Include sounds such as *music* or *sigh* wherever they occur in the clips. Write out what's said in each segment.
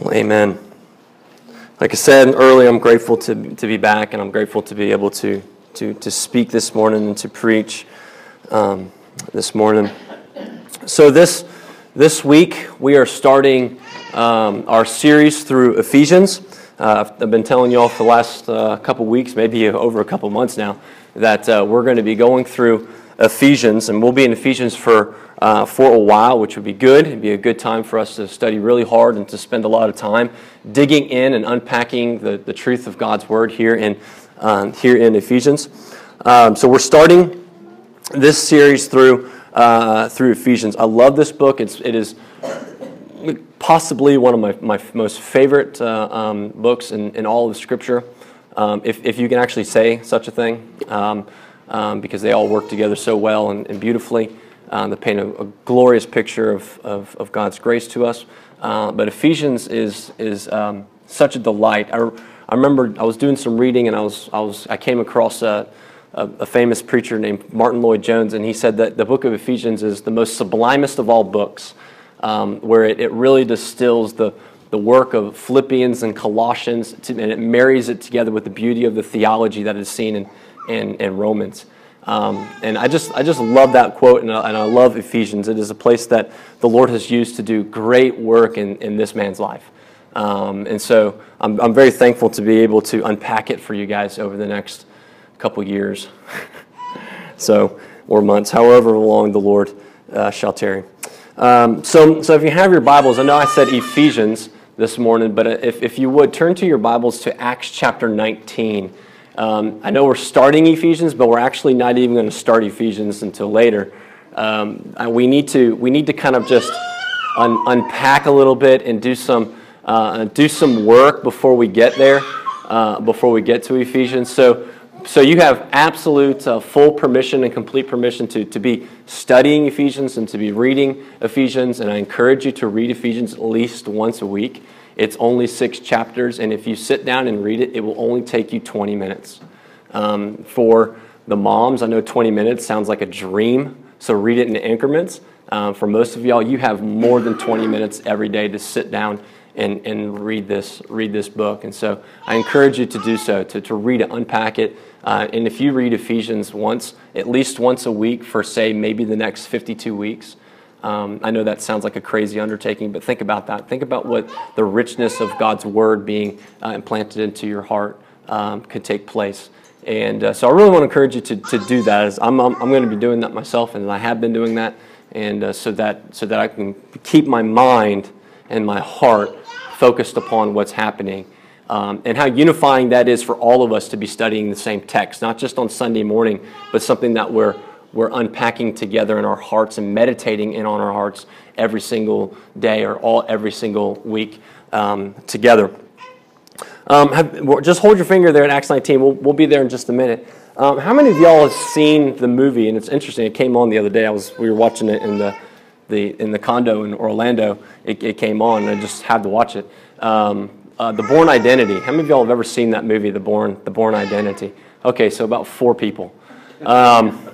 Well, amen. Like I said earlier, I'm grateful to, to be back, and I'm grateful to be able to, to, to speak this morning and to preach um, this morning. So, this, this week, we are starting um, our series through Ephesians. Uh, I've been telling you all for the last uh, couple weeks, maybe over a couple months now, that uh, we're going to be going through Ephesians, and we'll be in Ephesians for uh, for a while, which would be good. It'd be a good time for us to study really hard and to spend a lot of time digging in and unpacking the, the truth of God's Word here in, um, here in Ephesians. Um, so we're starting this series through, uh, through Ephesians. I love this book. It's, it is possibly one of my, my most favorite uh, um, books in, in all of Scripture, um, if, if you can actually say such a thing, um, um, because they all work together so well and, and beautifully uh, that paint a, a, glorious picture of, of, of, God's grace to us. Uh, but Ephesians is, is um, such a delight. I, I remember I was doing some reading and I, was, I, was, I came across a, a, a famous preacher named Martyn Lloyd-Jones, and he said that the book of Ephesians is the most sublimest of all books, um, where it, it really distills the, the work of Philippians and Colossians, and it marries it together with the beauty of the theology that is seen in, in, in Romans. Um, and I just, I just love that quote, and I, and I, love Ephesians. It is a place that the Lord has used to do great work in, in this man's life. Um, and so I'm, I'm very thankful to be able to unpack it for you guys over the next couple years. *laughs* so, or months, however long the Lord uh, shall tarry. Um, so, so if you have your Bibles, I know I said Ephesians this morning, but if, if you would turn to your Bibles to Acts chapter 19. Um, I know we're starting Ephesians, but we're actually not even going to start Ephesians until later. Um, we need to we need to kind of just un- unpack a little bit and do some uh, do some work before we get there, uh, before we get to Ephesians. So. So you have absolute uh, full permission and complete permission to, to be studying Ephesians and to be reading Ephesians, and I encourage you to read Ephesians at least once a week. It's only six chapters, and if you sit down and read it, it will only take you 20 minutes. Um, for the moms, I know 20 minutes sounds like a dream, so read it in increments. Um, for most of y'all, you have more than 20 minutes every day to sit down and, and read this read this book. And so I encourage you to do so, to, to read it, unpack it. Uh, and if you read Ephesians once, at least once a week for, say, maybe the next 52 weeks, um, I know that sounds like a crazy undertaking, but think about that. Think about what the richness of God's word being uh, implanted into your heart um, could take place. And uh, so I really want to encourage you to, to do that. As I'm, I'm, I'm, going to be doing that myself, and I have been doing that. And uh, so, that, so that I can keep my mind and my heart focused upon what's happening. Um, and how unifying that is for all of us to be studying the same text, not just on Sunday morning, but something that we're we're unpacking together in our hearts and meditating in on our hearts every single day or all every single week um, together. Um, have, just hold your finger there at Acts 19. We'll, we'll be there in just a minute. Um, how many of y'all have seen the movie? And it's interesting. It came on the other day. I was we were watching it in the the in the condo in Orlando. It, it came on, and I just had to watch it. Um, uh, the Bourne Identity. How many of y'all have ever seen that movie, The Bourne The Bourne Identity? Okay, so about four people. Um,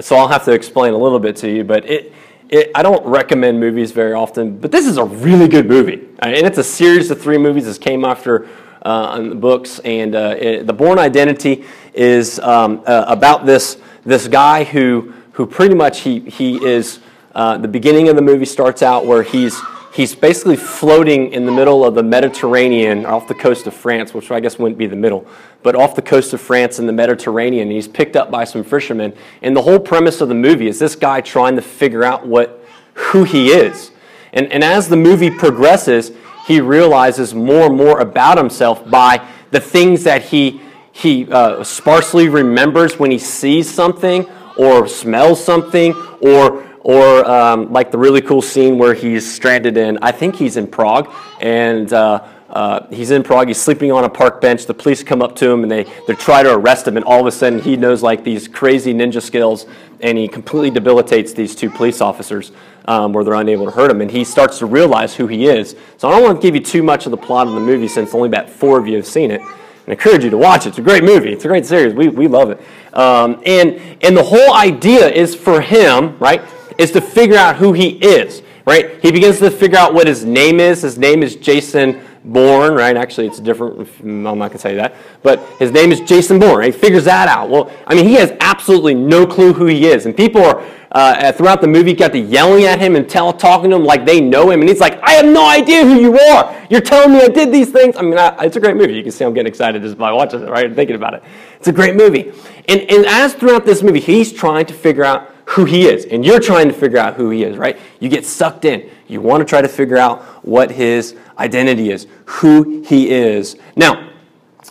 so I'll have to explain a little bit to you, but it, it, I don't recommend movies very often, but this is a really good movie. And it's a series of three movies that came after uh, the books. And uh, it, The Bourne Identity is um, uh, about this, this guy who, who pretty much he, he is, uh, the beginning of the movie starts out where he's, he's basically floating in the middle of the Mediterranean off the coast of France, which I guess wouldn't be the middle but off the coast of France in the Mediterranean. And He's picked up by some fishermen. And the whole premise of the movie is this guy trying to figure out what, who he is. And, and as the movie progresses, he realizes more and more about himself by the things that he, he uh, sparsely remembers when he sees something or smells something or or um, like the really cool scene where he's stranded in, I think he's in Prague, and uh, uh, he's in Prague, he's sleeping on a park bench. The police come up to him and they, they try to arrest him, and all of a sudden he knows like these crazy ninja skills and he completely debilitates these two police officers um, where they're unable to hurt him. And he starts to realize who he is. So I don't want to give you too much of the plot of the movie since only about four of you have seen it. I encourage you to watch it. It's a great movie. It's a great series. We, we love it. Um, and, and the whole idea is for him, right, is to figure out who he is right? He begins to figure out what his name is. His name is Jason Bourne, right? Actually, it's different. I'm not going to say that. But his name is Jason Bourne. Right? He figures that out. Well, I mean, he has absolutely no clue who he is. And people are, uh, throughout the movie, got to yelling at him and tell, talking to him like they know him. And he's like, I have no idea who you are. You're telling me I did these things. I mean, I, it's a great movie. You can see I'm getting excited just by watching it, right? Thinking about it. It's a great movie. And, and as throughout this movie, he's trying to figure out who he is. And you're trying to figure out who he is, right? You get sucked in. You want to try to figure out what his identity is, who he is. Now,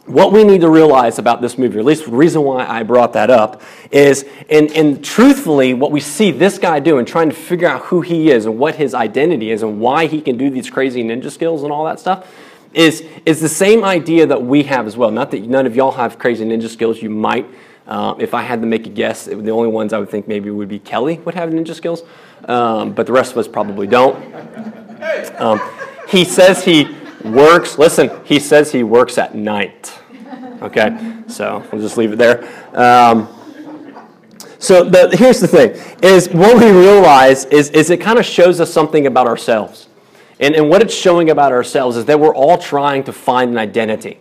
what we need to realize about this movie, or at least the reason why I brought that up, is, and, and truthfully, what we see this guy doing, trying to figure out who he is and what his identity is and why he can do these crazy ninja skills and all that stuff, is, is the same idea that we have as well. Not that none of y'all have crazy ninja skills. You might. Uh, if I had to make a guess, the only ones I would think maybe would be Kelly would have ninja skills, um, but the rest of us probably don't. Um, he says he works, listen, he says he works at night. Okay, so we'll just leave it there. Um, so the, here's the thing: is what we realize is, is it kind of shows us something about ourselves, and, and what it's showing about ourselves is that we're all trying to find an identity.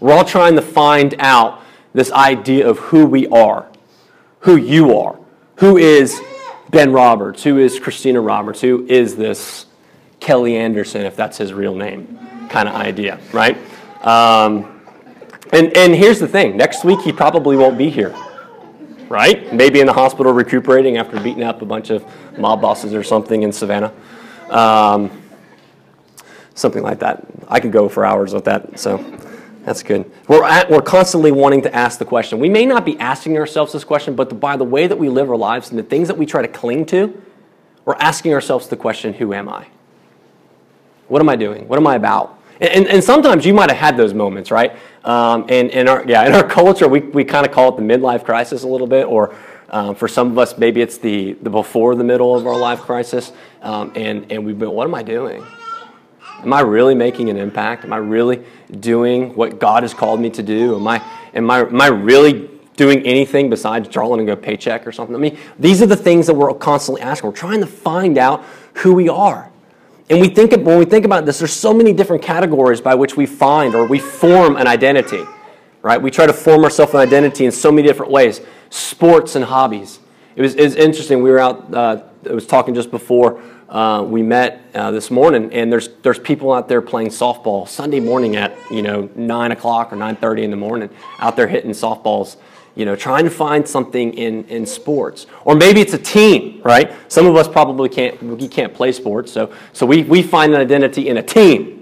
We're all trying to find out this idea of who we are, who you are, who is Ben Roberts, who is Christina Roberts, who is this Kelly Anderson, if that's his real name, kind of idea, right? Um, and, and here's the thing next week, he probably won't be here, right? Maybe in the hospital recuperating after beating up a bunch of mob bosses or something in Savannah. Um, something like that. I could go for hours with that, so that's good. We're, at, we're constantly wanting to ask the question. We may not be asking ourselves this question, but by the way that we live our lives and the things that we try to cling to, we're asking ourselves the question, Who am I? What am I doing? What am I about? And, and, and sometimes you might have had those moments, right? Um, and in our, yeah, in our *laughs* culture, we, we kind of call it the midlife crisis a little bit, or um, for some of us, maybe it's the, the before the middle of our life crisis. Um, and, and we've been, what am I doing? Am I really making an impact? Am I really doing what God has called me to do? Am I, am I, am I really doing anything besides drawing a paycheck or something? I mean, these are the things that we're constantly asking. We're trying to find out who we are. And we think when we think about this, there's so many different categories by which we find or we form an identity, right? We try to form ourselves an identity in so many different ways. Sports and hobbies. It was, it was interesting. We were out. Uh, I was talking just before uh, we met uh, this morning, and there's there's people out there playing softball Sunday morning at you know nine o'clock or nine thirty in the morning, out there hitting softballs you know, trying to find something in, in sports. Or maybe it's a team, right? Some of us probably can't, we can't play sports, so, so we, we find an identity in a team,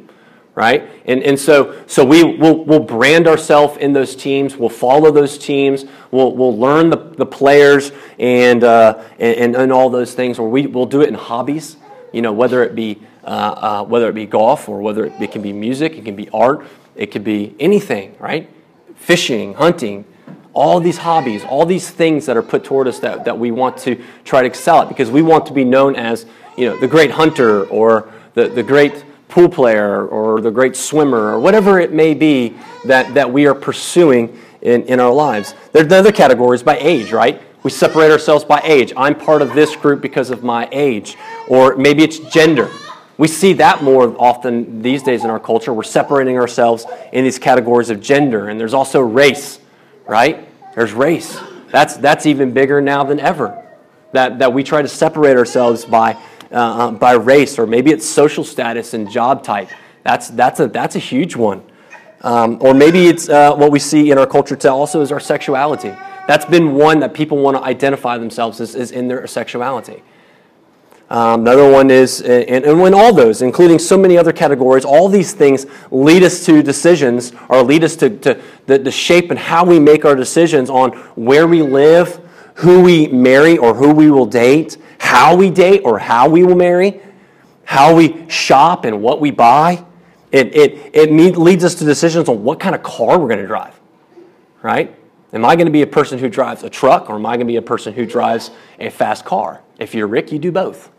right? And, and so, so we, we'll, we'll brand ourselves in those teams, we'll follow those teams, we'll, we'll learn the, the players and, uh, and, and, all those things, or we, we'll do it in hobbies, you know, whether it be, uh, uh, whether it be golf or whether it, it can be music, it can be art, it could be anything, right? Fishing, hunting, all these hobbies, all these things that are put toward us that, that we want to try to excel at because we want to be known as you know, the great hunter or the, the great pool player or the great swimmer or whatever it may be that, that we are pursuing in, in our lives. There are other categories by age, right? We separate ourselves by age. I'm part of this group because of my age. Or maybe it's gender. We see that more often these days in our culture. We're separating ourselves in these categories of gender. And there's also race right? There's race. That's, that's even bigger now than ever. That, that we try to separate ourselves by, uh, uh, by race, or maybe it's social status and job type. That's, that's, a, that's a huge one. Um, or maybe it's uh, what we see in our culture today also is our sexuality. That's been one that people want to identify themselves as, as in their sexuality. Um, another one is, and, and when all those, including so many other categories, all these things lead us to decisions or lead us to, to the, the shape and how we make our decisions on where we live, who we marry or who we will date, how we date or how we will marry, how we shop and what we buy. It, it, it leads us to decisions on what kind of car we're going to drive, right? Am I going to be a person who drives a truck or am I going to be a person who drives a fast car? If you're Rick, you do both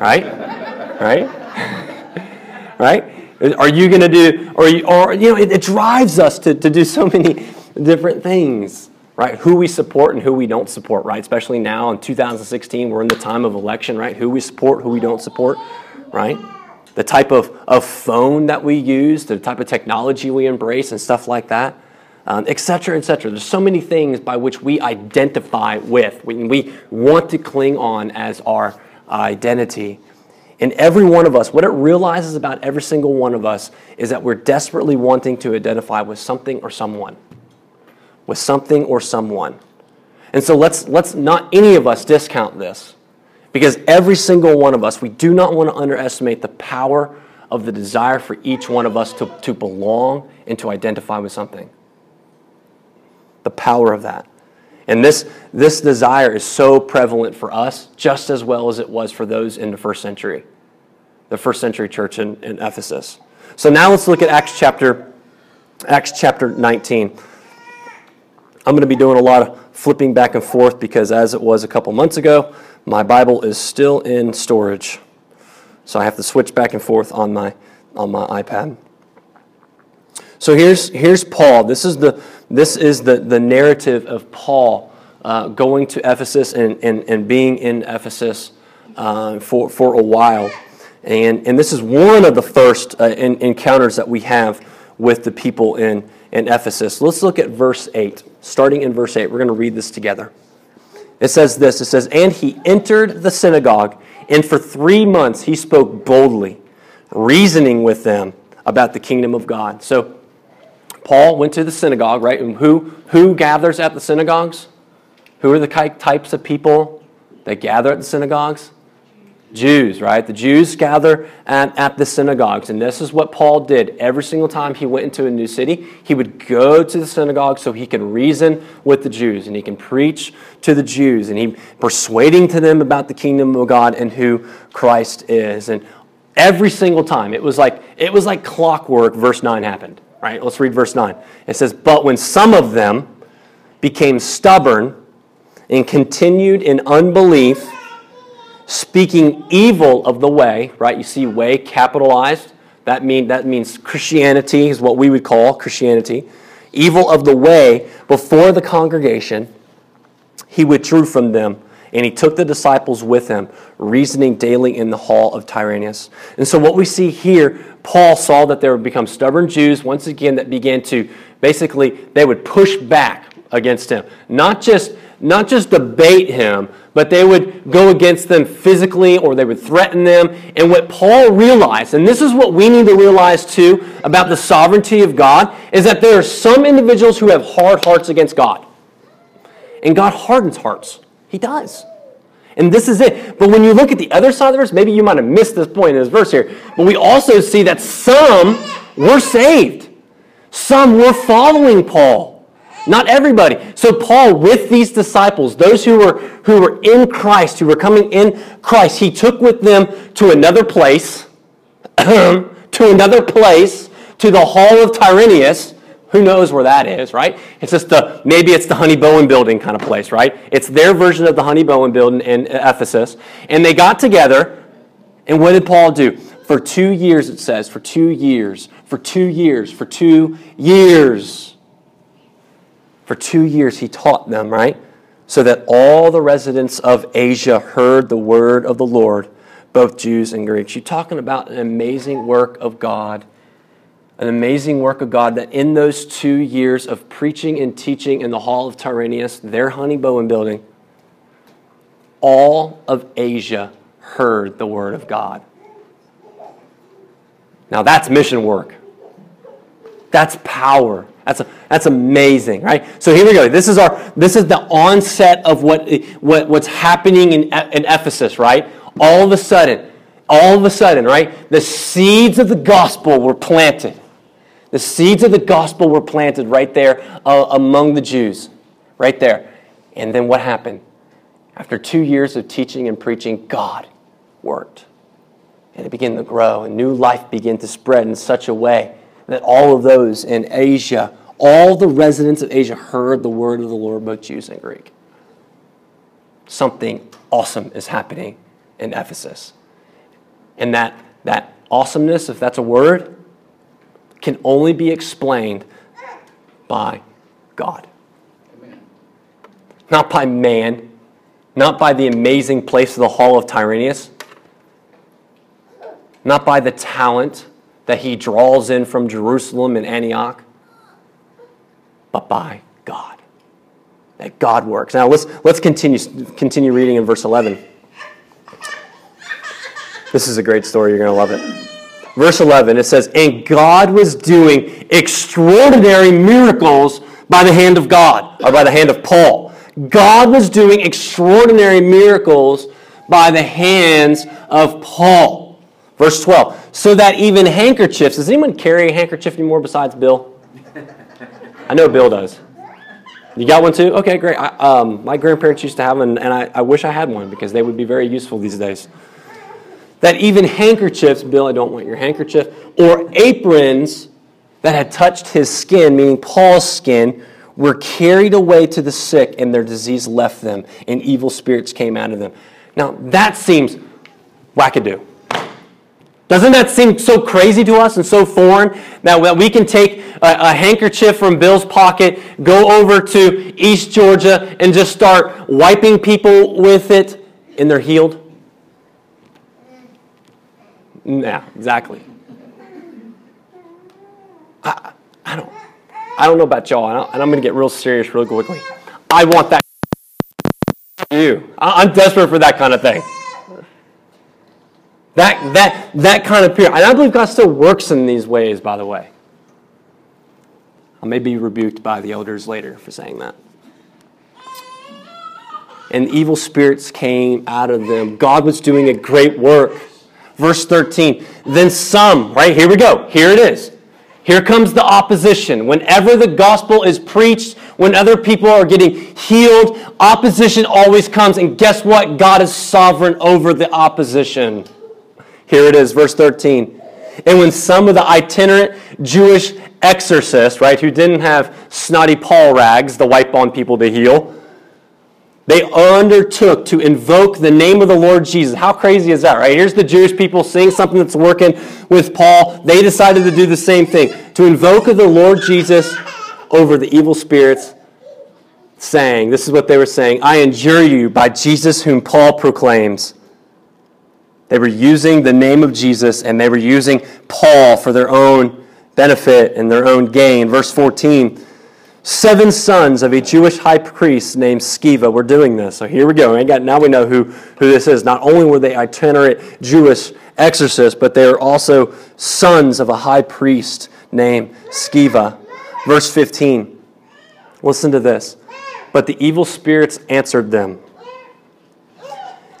right? *laughs* Right? *laughs* right? Are you going to do, or, you, or you know, it, it drives us to, to do so many different things. Right? Who we support and who we don't support, right? Especially now in 2016, we're in the time of election, right? Who we support, who we don't support, right? The type of, of phone that we use, the type of technology we embrace, and stuff like that, um, et cetera, et cetera. There's so many things by which we identify with, we, we want to cling on as our identity. And every one of us, what it realizes about every single one of us is that we're desperately wanting to identify with something or someone. With something or someone. And so let's, let's not any of us discount this. Because every single one of us, we do not want to underestimate the power of the desire for each one of us to, to belong and to identify with something. The power of that. And this, this desire is so prevalent for us, just as well as it was for those in the first century, the first century church in, in Ephesus. So now let's look at Acts chapter, Acts chapter 19. I'm going to be doing a lot of flipping back and forth because, as it was a couple months ago, my Bible is still in storage. So I have to switch back and forth on my, on my iPad. So here's, here's Paul. This is the, this is the, the narrative of Paul uh, going to Ephesus and, and, and being in Ephesus uh, for, for a while. And, and this is one of the first uh, in, encounters that we have with the people in, in Ephesus. Let's look at verse 8. Starting in verse 8, we're going to read this together. It says this It says, And he entered the synagogue, and for three months he spoke boldly, reasoning with them about the kingdom of God. So Paul went to the synagogue, right? And who, who gathers at the synagogues? Who are the types of people that gather at the synagogues? Jews, right? The Jews gather at, at the synagogues. And this is what Paul did every single time he went into a new city. He would go to the synagogue so he could reason with the Jews and he can preach to the Jews and he persuading to them about the kingdom of God and who Christ is. And every single time it was like it was like clockwork verse 9 happened right? Let's read verse 9. It says, But when some of them became stubborn and continued in unbelief, speaking evil of the way, right? You see way capitalized. That, mean, that means Christianity is what we would call Christianity. Evil of the way before the congregation, he withdrew from them and he took the disciples with him, reasoning daily in the hall of Tyrannus. And so, what we see here, Paul saw that there would become stubborn Jews once again that began to basically, they would push back against him. Not just, not just debate him, but they would go against them physically or they would threaten them. And what Paul realized, and this is what we need to realize too about the sovereignty of God, is that there are some individuals who have hard hearts against God. And God hardens hearts. He does. And this is it. But when you look at the other side of the verse, maybe you might have missed this point in this verse here, but we also see that some were saved. Some were following Paul. Not everybody. So Paul, with these disciples, those who were who were in Christ, who were coming in Christ, he took with them to another place, *clears throat* to another place, to the hall of Tyrannus, who knows where that is, right? It's just the, maybe it's the Honey Bowen building kind of place, right? It's their version of the Honey Bowen building in Ephesus. And they got together, and what did Paul do? For two years, it says, for two years, for two years, for two years. For two years, he taught them, right? So that all the residents of Asia heard the word of the Lord, both Jews and Greeks. You're talking about an amazing work of God an amazing work of God that in those two years of preaching and teaching in the hall of Tyrannus, their honey Bowen building, all of Asia heard the word of God. Now that's mission work. That's power. That's, a, that's amazing, right? So here we go. This is our this is the onset of what, what what's happening in, in Ephesus, right? All of a sudden, all of a sudden, right? The seeds of the gospel were planted. The seeds of the gospel were planted right there uh, among the Jews, right there. And then what happened? After two years of teaching and preaching, God worked. And it began to grow, and new life began to spread in such a way that all of those in Asia, all the residents of Asia heard the word of the Lord, both Jews and Greek. Something awesome is happening in Ephesus. And that, that awesomeness, if that's a word, can only be explained by God. not by man, not by the amazing place of the hall of Tyrannus, not by the talent that he draws in from Jerusalem and Antioch, but by God. That God works. Now let's, let's continue, continue reading in verse 11. This is a great story. You're going to love it. Verse 11, it says, And God was doing extraordinary miracles by the hand of God, or by the hand of Paul. God was doing extraordinary miracles by the hands of Paul. Verse 12, so that even handkerchiefs, does anyone carry a handkerchief anymore besides Bill? I know Bill does. You got one too? Okay, great. I, um, my grandparents used to have one, and I, I wish I had one because they would be very useful these days. That even handkerchiefs, Bill, I don't want your handkerchief, or aprons that had touched his skin, meaning Paul's skin, were carried away to the sick, and their disease left them, and evil spirits came out of them. Now, that seems wackadoo. Doesn't that seem so crazy to us and so foreign that we can take a, handkerchief from Bill's pocket, go over to East Georgia, and just start wiping people with it, and they're healed? Yeah, exactly. I, I don't I don't know about y'all, and I'm going to get real serious real quickly. I want that. *laughs* You, I'm desperate for that kind of thing. That, that, that kind of period. And I believe God still works in these ways, by the way. I may be rebuked by the elders later for saying that. And evil spirits came out of them. God was doing a great work. Verse 13. Then some, right? Here we go. Here it is. Here comes the opposition. Whenever the gospel is preached, when other people are getting healed, opposition always comes. And guess what? God is sovereign over the opposition. Here it is, verse 13. And when some of the itinerant Jewish exorcists, right, who didn't have snotty Paul rags to wipe on people to heal, they undertook to invoke the name of the Lord Jesus. How crazy is that, right? Here's the Jewish people seeing something that's working with Paul. They decided to do the same thing to invoke the Lord Jesus over the evil spirits, saying, This is what they were saying I injure you by Jesus whom Paul proclaims. They were using the name of Jesus and they were using Paul for their own benefit and their own gain. Verse 14 seven sons of a Jewish high priest named Sceva were doing this. So here we go. Now we know who, who this is. Not only were they itinerant Jewish exorcists, but they were also sons of a high priest named Sceva. Verse 15. Listen to this. But the evil spirits answered them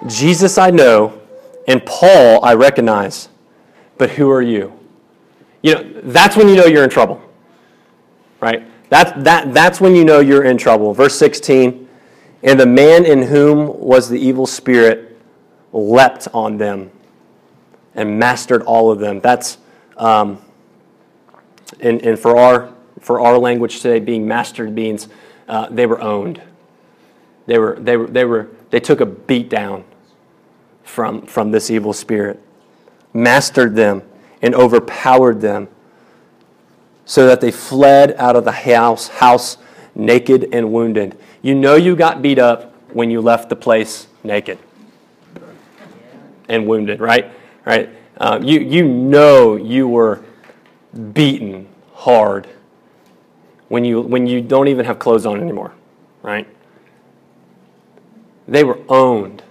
Jesus I know, and Paul I recognize, but who are you? You know, that's when you know you're in trouble, right? That, that, that's when you know you're in trouble. Verse 16 And the man in whom was the evil spirit leapt on them and mastered all of them. That's, um, and, and for, our, for our language today, being mastered means uh, they were owned. They, were, they, were, they, were, they took a beat down from, from this evil spirit, mastered them, and overpowered them so that they fled out of the house, house naked and wounded. You know you got beat up when you left the place naked and wounded, right? Right? Uh, you, you know you were beaten hard when you, when you don't even have clothes on anymore, right? They were owned.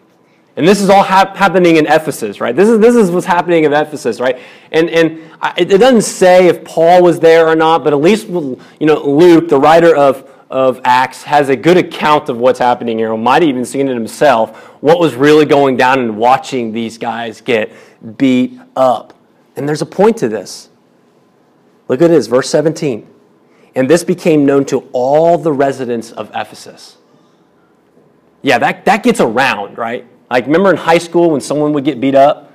And this is all hap- happening in Ephesus, right? This is, this is what's happening in Ephesus, right? And, and it, it doesn't say if Paul was there or not, but at least you know, Luke, the writer of, of Acts, has a good account of what's happening here. He might have even seen it himself, what was really going down and watching these guys get beat up. And there's a point to this. Look at this, verse 17. And this became known to all the residents of Ephesus. Yeah, that, that gets around, right? Like, remember in high school when someone would get beat up?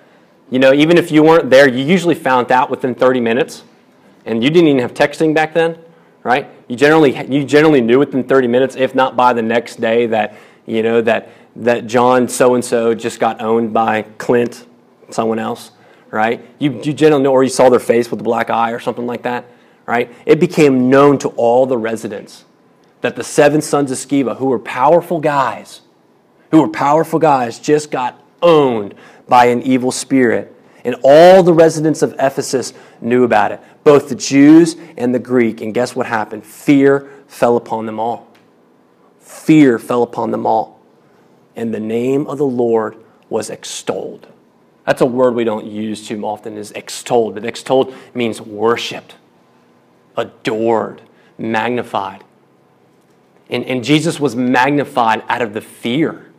You know, even if you weren't there, you usually found out within 30 minutes. And you didn't even have texting back then, right? You generally, you generally knew within 30 minutes, if not by the next day, that, you know, that, that John so and so just got owned by Clint, someone else, right? You, you generally know, or you saw their face with a black eye or something like that, right? It became known to all the residents that the seven sons of Sceva, who were powerful guys, who were powerful guys, just got owned by an evil spirit. And all the residents of Ephesus knew about it, both the Jews and the Greek. And guess what happened? Fear fell upon them all. Fear fell upon them all. And the name of the Lord was extolled. That's a word we don't use too often, is extolled. But extolled means worshiped, adored, magnified. And, and Jesus was magnified out of the fear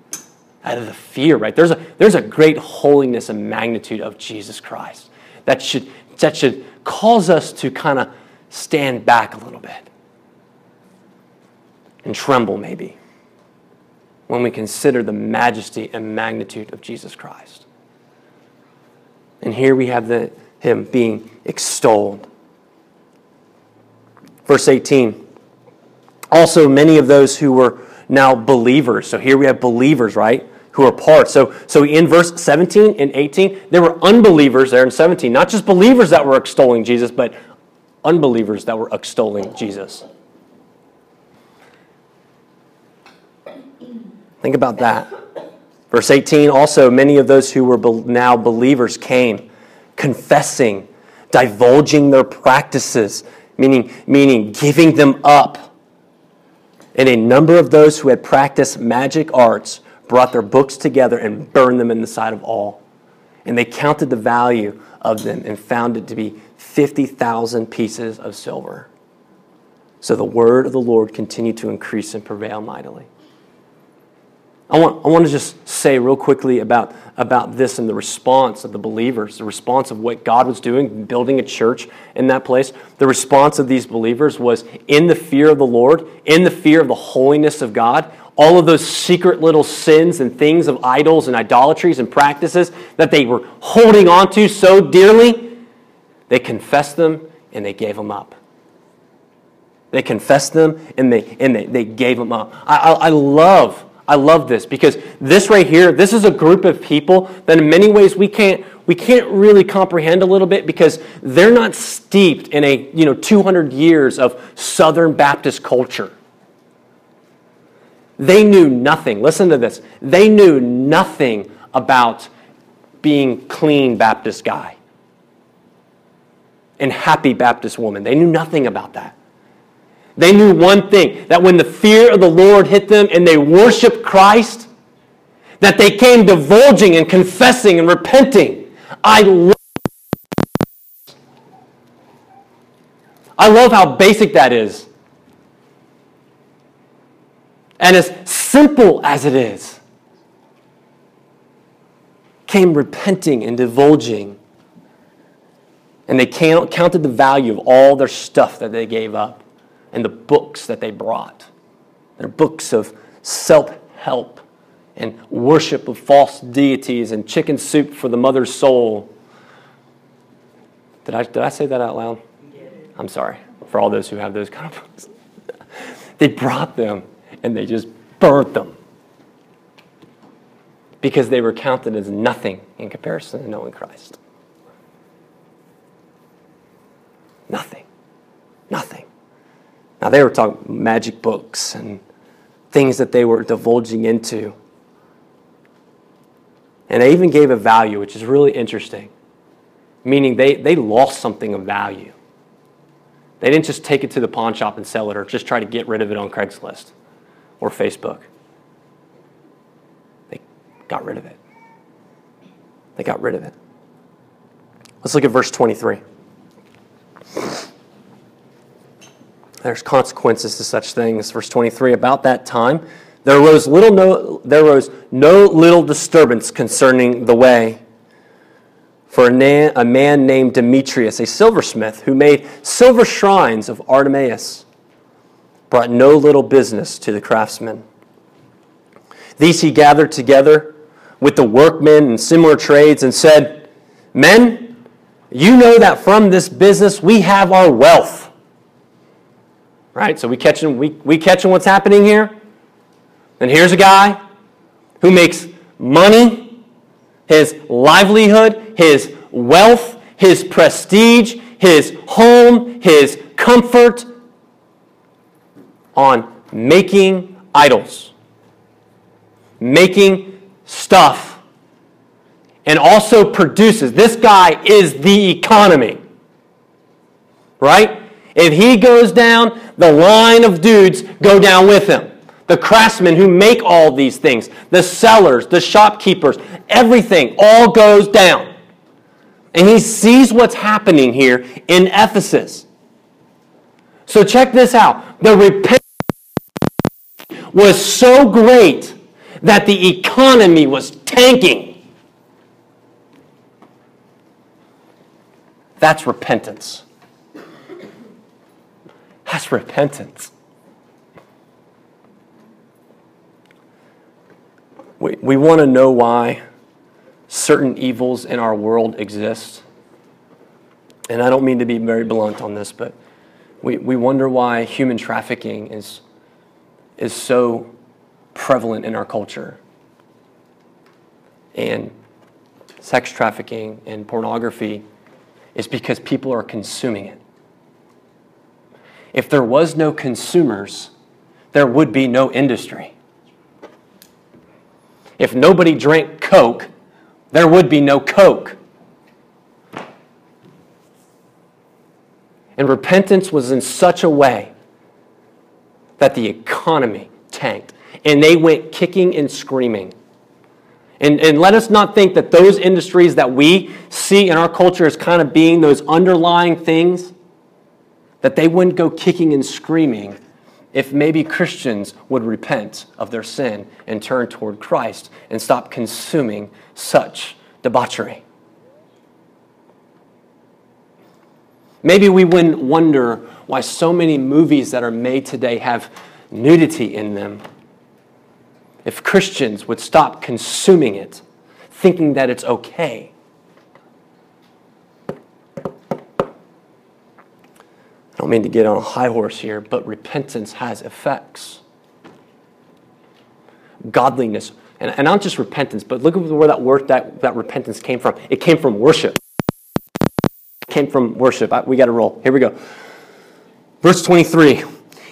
out of the fear, right? There's a, there's a great holiness and magnitude of Jesus Christ that should, that should cause us to kind of stand back a little bit and tremble, maybe, when we consider the majesty and magnitude of Jesus Christ. And here we have the, him being extolled. Verse 18 Also, many of those who were now believers. So here we have believers, right? Who are part. So, so in verse 17 and 18, there were unbelievers there in 17, not just believers that were extolling Jesus, but unbelievers that were extolling Jesus. Think about that. Verse 18 also, many of those who were now believers came, confessing, divulging their practices, meaning, meaning giving them up. And a number of those who had practiced magic arts brought their books together and burned them in the sight of all. And they counted the value of them and found it to be 50,000 pieces of silver. So the word of the Lord continued to increase and prevail mightily. I want, I want to just say real quickly about, about this and the response of the believers, the response of what God was doing, building a church in that place. The response of these believers was in the fear of the Lord, in the fear of the holiness of God, all of those secret little sins and things of idols and idolatries and practices that they were holding on to so dearly, they confessed them and they gave them up. They confessed them and they, and they, they gave them up. I, I, I love, I love this because this right here, this is a group of people that in many ways we can't, we can't really comprehend a little bit because they're not steeped in a, you know, 200 years of Southern Baptist culture. They knew nothing. Listen to this. They knew nothing about being clean Baptist guy and happy Baptist woman. They knew nothing about that. They knew one thing that when the fear of the Lord hit them and they worshiped Christ, that they came divulging and confessing and repenting. I love I love how basic that is. And as simple as it is, came repenting and divulging. And they counted the value of all their stuff that they gave up and the books that they brought. Their books of self help and worship of false deities and chicken soup for the mother's soul. Did I, did I say that out loud? I'm sorry for all those who have those kind of books. *laughs* they brought them and they just burnt them because they were counted as nothing in comparison to knowing Christ. Nothing. Nothing. Now, they were talking magic books and things that they were divulging into. And they even gave a value, which is really interesting, meaning they, they lost something of value. They didn't just take it to the pawn shop and sell it or just try to get rid of it on Craigslist or Facebook. They got rid of it. They got rid of it. Let's look at verse 23. There's consequences to such things. Verse 23 About that time, there arose, little no, there arose no little disturbance concerning the way. For a, na- a man named Demetrius, a silversmith, who made silver shrines of Artemis brought no little business to the craftsmen. These he gathered together with the workmen and similar trades and said, Men, you know that from this business we have our wealth. Right? So we catching, we, we catching what's happening here? And here's a guy who makes money, his livelihood, his wealth, his prestige, his home, his comfort, on making idols, making stuff, and also produces. This guy is the economy. Right? If he goes down, the line of dudes go down with him. The craftsmen who make all these things, the sellers, the shopkeepers, everything all goes down. And he sees what's happening here in Ephesus. So check this out. The repentance was so great that the economy was tanking. That's repentance. That's repentance. We, we want to know why certain evils in our world exist. And I don't mean to be very blunt on this, but we, we wonder why human trafficking is, is so prevalent in our culture. And sex trafficking and pornography is because people are consuming it. If there was no consumers, there would be no industry. If nobody drank Coke, there would be no Coke. And repentance was in such a way that the economy tanked and they went kicking and screaming. And, and let us not think that those industries that we see in our culture as kind of being those underlying things, that they wouldn't go kicking and screaming if maybe Christians would repent of their sin and turn toward Christ and stop consuming such debauchery. Maybe we wouldn't wonder why so many movies that are made today have nudity in them. If Christians would stop consuming it, thinking that it's okay. I don't mean to get on a high horse here, but repentance has effects. Godliness, and, and not just repentance, but look at where that word, that, that repentance came from. It came from worship. It came from worship. I, we got to roll. Here we go. Verse 23.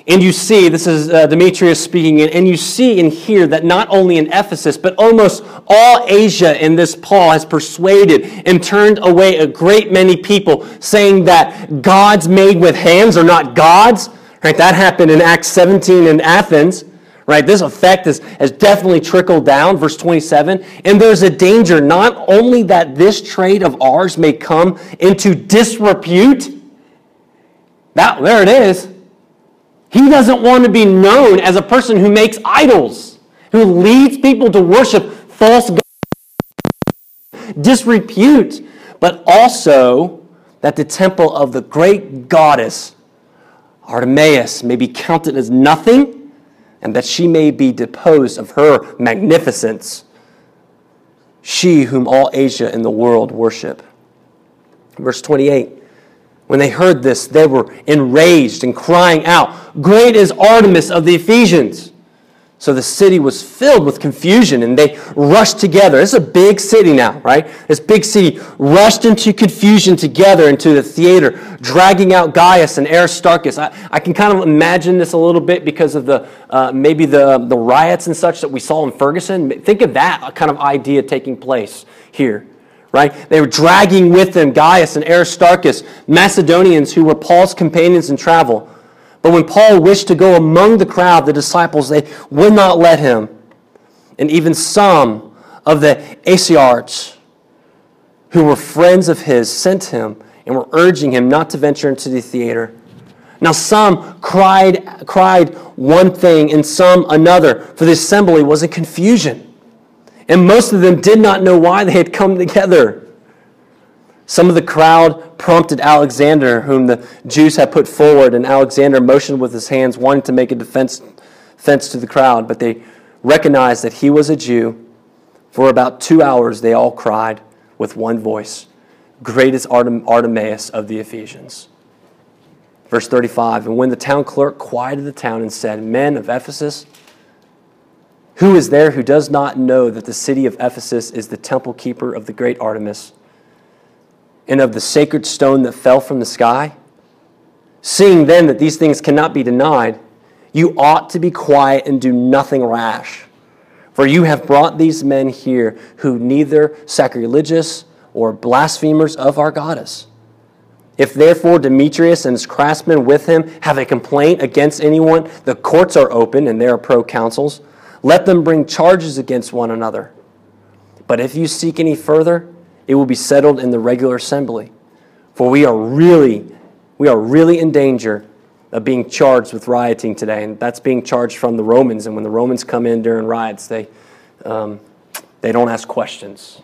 And you see, this is uh, Demetrius speaking, and you see and hear that not only in Ephesus, but almost all Asia in this Paul has persuaded and turned away a great many people, saying that gods made with hands are not gods. Right? That happened in Acts 17 in Athens. Right? This effect has, has definitely trickled down, verse 27. And there's a danger not only that this trade of ours may come into disrepute. That, there it is. He doesn't want to be known as a person who makes idols, who leads people to worship false gods, disrepute, but also that the temple of the great goddess Artemis may be counted as nothing, and that she may be deposed of her magnificence, she whom all Asia and the world worship. Verse 28 when they heard this, they were enraged and crying out, Great is Artemis of the Ephesians! So the city was filled with confusion and they rushed together. It's a big city now, right? This big city rushed into confusion together into the theater, dragging out Gaius and Aristarchus. I, I can kind of imagine this a little bit because of the uh, maybe the, the riots and such that we saw in Ferguson. Think of that kind of idea taking place here right? They were dragging with them Gaius and Aristarchus, Macedonians who were Paul's companions in travel. But when Paul wished to go among the crowd, the disciples, they would not let him. And even some of the Asiarchs, who were friends of his, sent him and were urging him not to venture into the theater. Now some cried, cried one thing and some another, for the assembly was in confusion and most of them did not know why they had come together. Some of the crowd prompted Alexander, whom the Jews had put forward, and Alexander motioned with his hands, wanting to make a defense, defense to the crowd, but they recognized that he was a Jew. For about two hours, they all cried with one voice Great is Artem- Artemis of the Ephesians. Verse 35 And when the town clerk quieted the town and said, Men of Ephesus, who is there who does not know that the city of Ephesus is the temple keeper of the great Artemis and of the sacred stone that fell from the sky? Seeing then that these things cannot be denied, You ought to be quiet and do nothing rash. For you have brought these men here who neither sacrilegious or blasphemers of our goddess. If therefore Demetrius and his craftsmen with him have a complaint against anyone, the courts are open and there are proconsuls. Let them bring charges against one another. But if you seek any further, it will be settled in the regular assembly. For we are really, we are really in danger of being charged with rioting today, and that's being charged from the Romans. And when the Romans come in during riots, they um, they don't ask questions.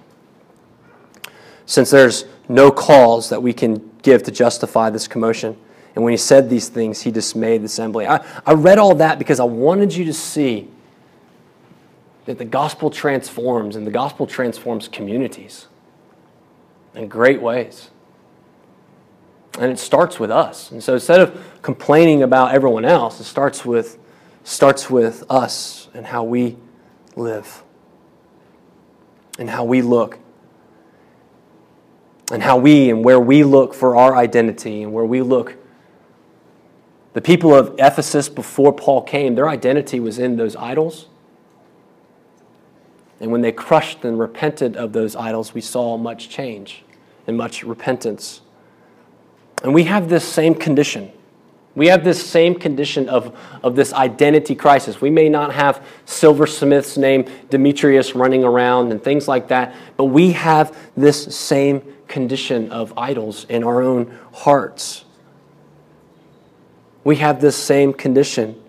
Since there's no cause that we can give to justify this commotion, and when he said these things, he dismayed the assembly. I, I read all that because I wanted you to see that the gospel transforms, and the gospel transforms communities in great ways. And it starts with us. And so instead of complaining about everyone else, it starts with, starts with us and how we live and how we look and how we and where we look for our identity and where we look. The people of Ephesus before Paul came, their identity was in those idols. And when they crushed and repented of those idols, we saw much change and much repentance. And we have this same condition. We have this same condition of, of this identity crisis. We may not have silversmith's name Demetrius running around and things like that, but we have this same condition of idols in our own hearts. We have this same condition.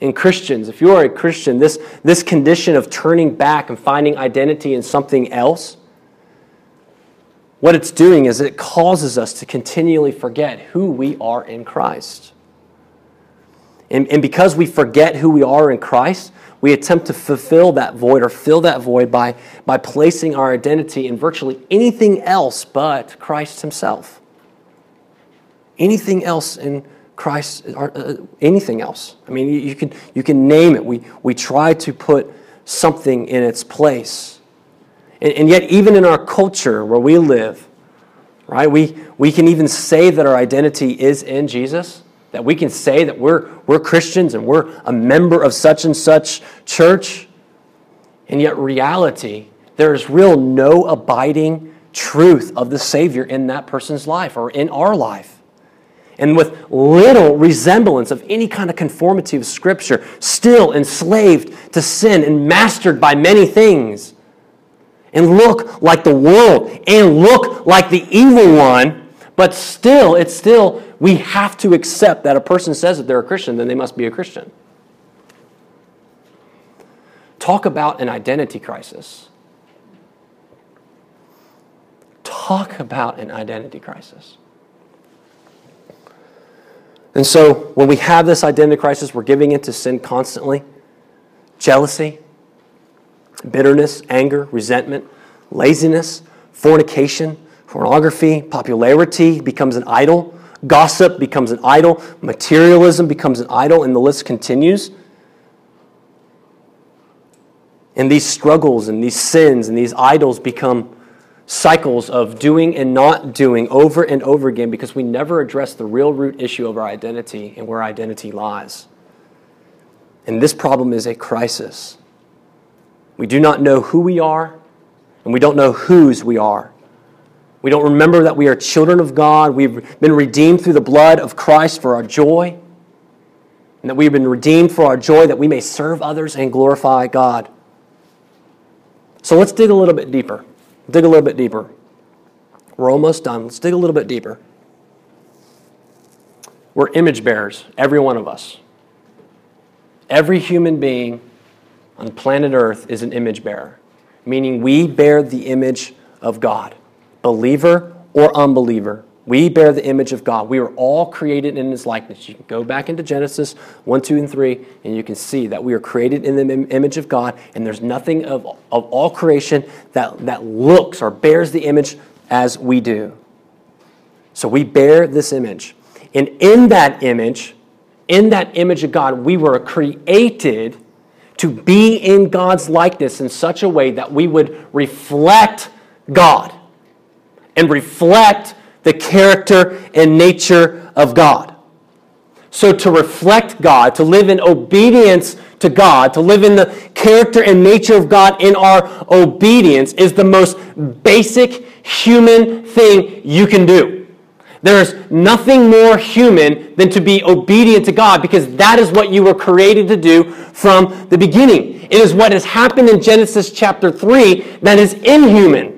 In Christians, if you are a Christian, this, this condition of turning back and finding identity in something else what it's doing is it causes us to continually forget who we are in Christ. And, and because we forget who we are in Christ, we attempt to fulfill that void or fill that void by, by placing our identity in virtually anything else but Christ Himself. Anything else in Christ, or, uh, anything else. I mean, you, you, can, you can name it. We, we try to put something in its place. And, and yet, even in our culture where we live, right, we, we can even say that our identity is in Jesus, that we can say that we're, we're Christians and we're a member of such and such church. And yet, reality, there is real no abiding truth of the Savior in that person's life or in our life. And with little resemblance of any kind of conformity of Scripture, still enslaved to sin and mastered by many things and look like the world and look like the evil one, but still, it's still, we have to accept that a person says that they're a Christian, then they must be a Christian. Talk about an identity crisis. Talk about an identity crisis. And so, when we have this identity crisis, we're giving into sin constantly. Jealousy, bitterness, anger, resentment, laziness, fornication, pornography, popularity becomes an idol, gossip becomes an idol, materialism becomes an idol, and the list continues. And these struggles and these sins and these idols become cycles of doing and not doing over and over again because we never address the real root issue of our identity and where identity lies. And this problem is a crisis. We do not know who we are, and we don't know whose we are. We don't remember that we are children of God. We've been redeemed through the blood of Christ for our joy, and that we've been redeemed for our joy that we may serve others and glorify God. So let's dig a little bit deeper. Dig a little bit deeper. We're almost done. Let's dig a little bit deeper. We're image bearers, every one of us. Every human being on planet Earth is an image bearer, meaning we bear the image of God, believer or unbeliever. We bear the image of God. We are all created in His likeness. You can go back into Genesis 1, 2, and 3, and you can see that we are created in the image of God, and there's nothing of, of all creation that, that looks or bears the image as we do. So we bear this image. And in that image, in that image of God, we were created to be in God's likeness in such a way that we would reflect God and reflect the character and nature of God. So, to reflect God, to live in obedience to God, to live in the character and nature of God in our obedience, is the most basic human thing you can do. There's nothing more human than to be obedient to God because that is what you were created to do from the beginning. It is what has happened in Genesis chapter 3 that is inhuman.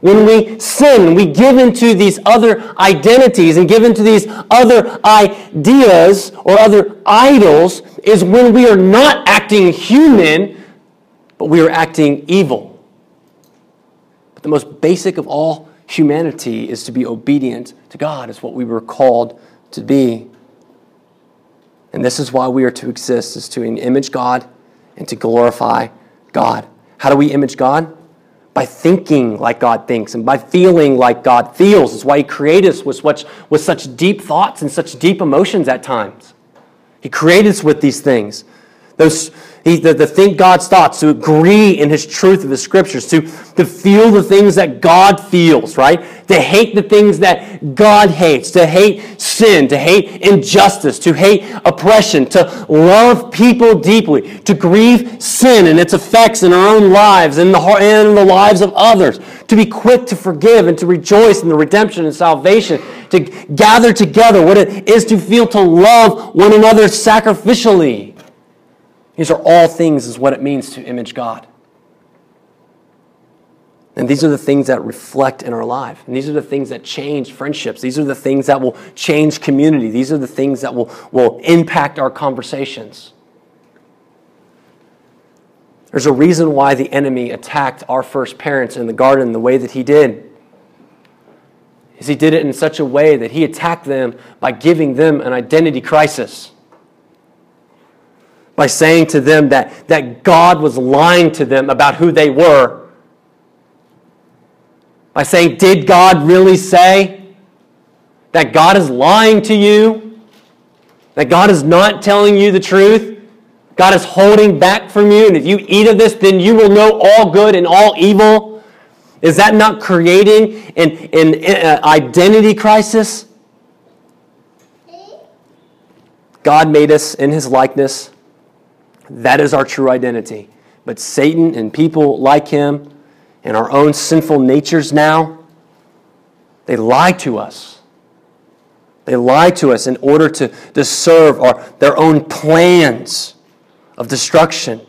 When we sin, we give into these other identities and give into these other ideas or other idols, is when we are not acting human, but we are acting evil. But the most basic of all humanity is to be obedient to God, is what we were called to be. And this is why we are to exist, is to image God and to glorify God. How do we image God? By thinking like God thinks and by feeling like God feels. It's why He created us with such, with such deep thoughts and such deep emotions at times. He created us with these things. Those, he, to, to think God's thoughts, to agree in His truth of the Scriptures, to, to feel the things that God feels, right? To hate the things that God hates, to hate sin, to hate injustice, to hate oppression, to love people deeply, to grieve sin and its effects in our own lives and the, and the lives of others, to be quick to forgive and to rejoice in the redemption and salvation, to gather together, what it is to feel to love one another sacrificially these are all things, is what it means to image God. And these are the things that reflect in our life. And these are the things that change friendships. These are the things that will change community. These are the things that will, will impact our conversations. There's a reason why the enemy attacked our first parents in the garden the way that he did. Is he did it in such a way that he attacked them by giving them an identity crisis by saying to them that, that God was lying to them about who they were. By saying, Did God really say that God is lying to you? That God is not telling you the truth? God is holding back from you, and if you eat of this, then you will know all good and all evil? Is that not creating an, an, an identity crisis? God made us in his likeness. That is our true identity. But Satan and people like him and our own sinful natures now, they lie to us. They lie to us in order to, to serve our, their own plans of destruction.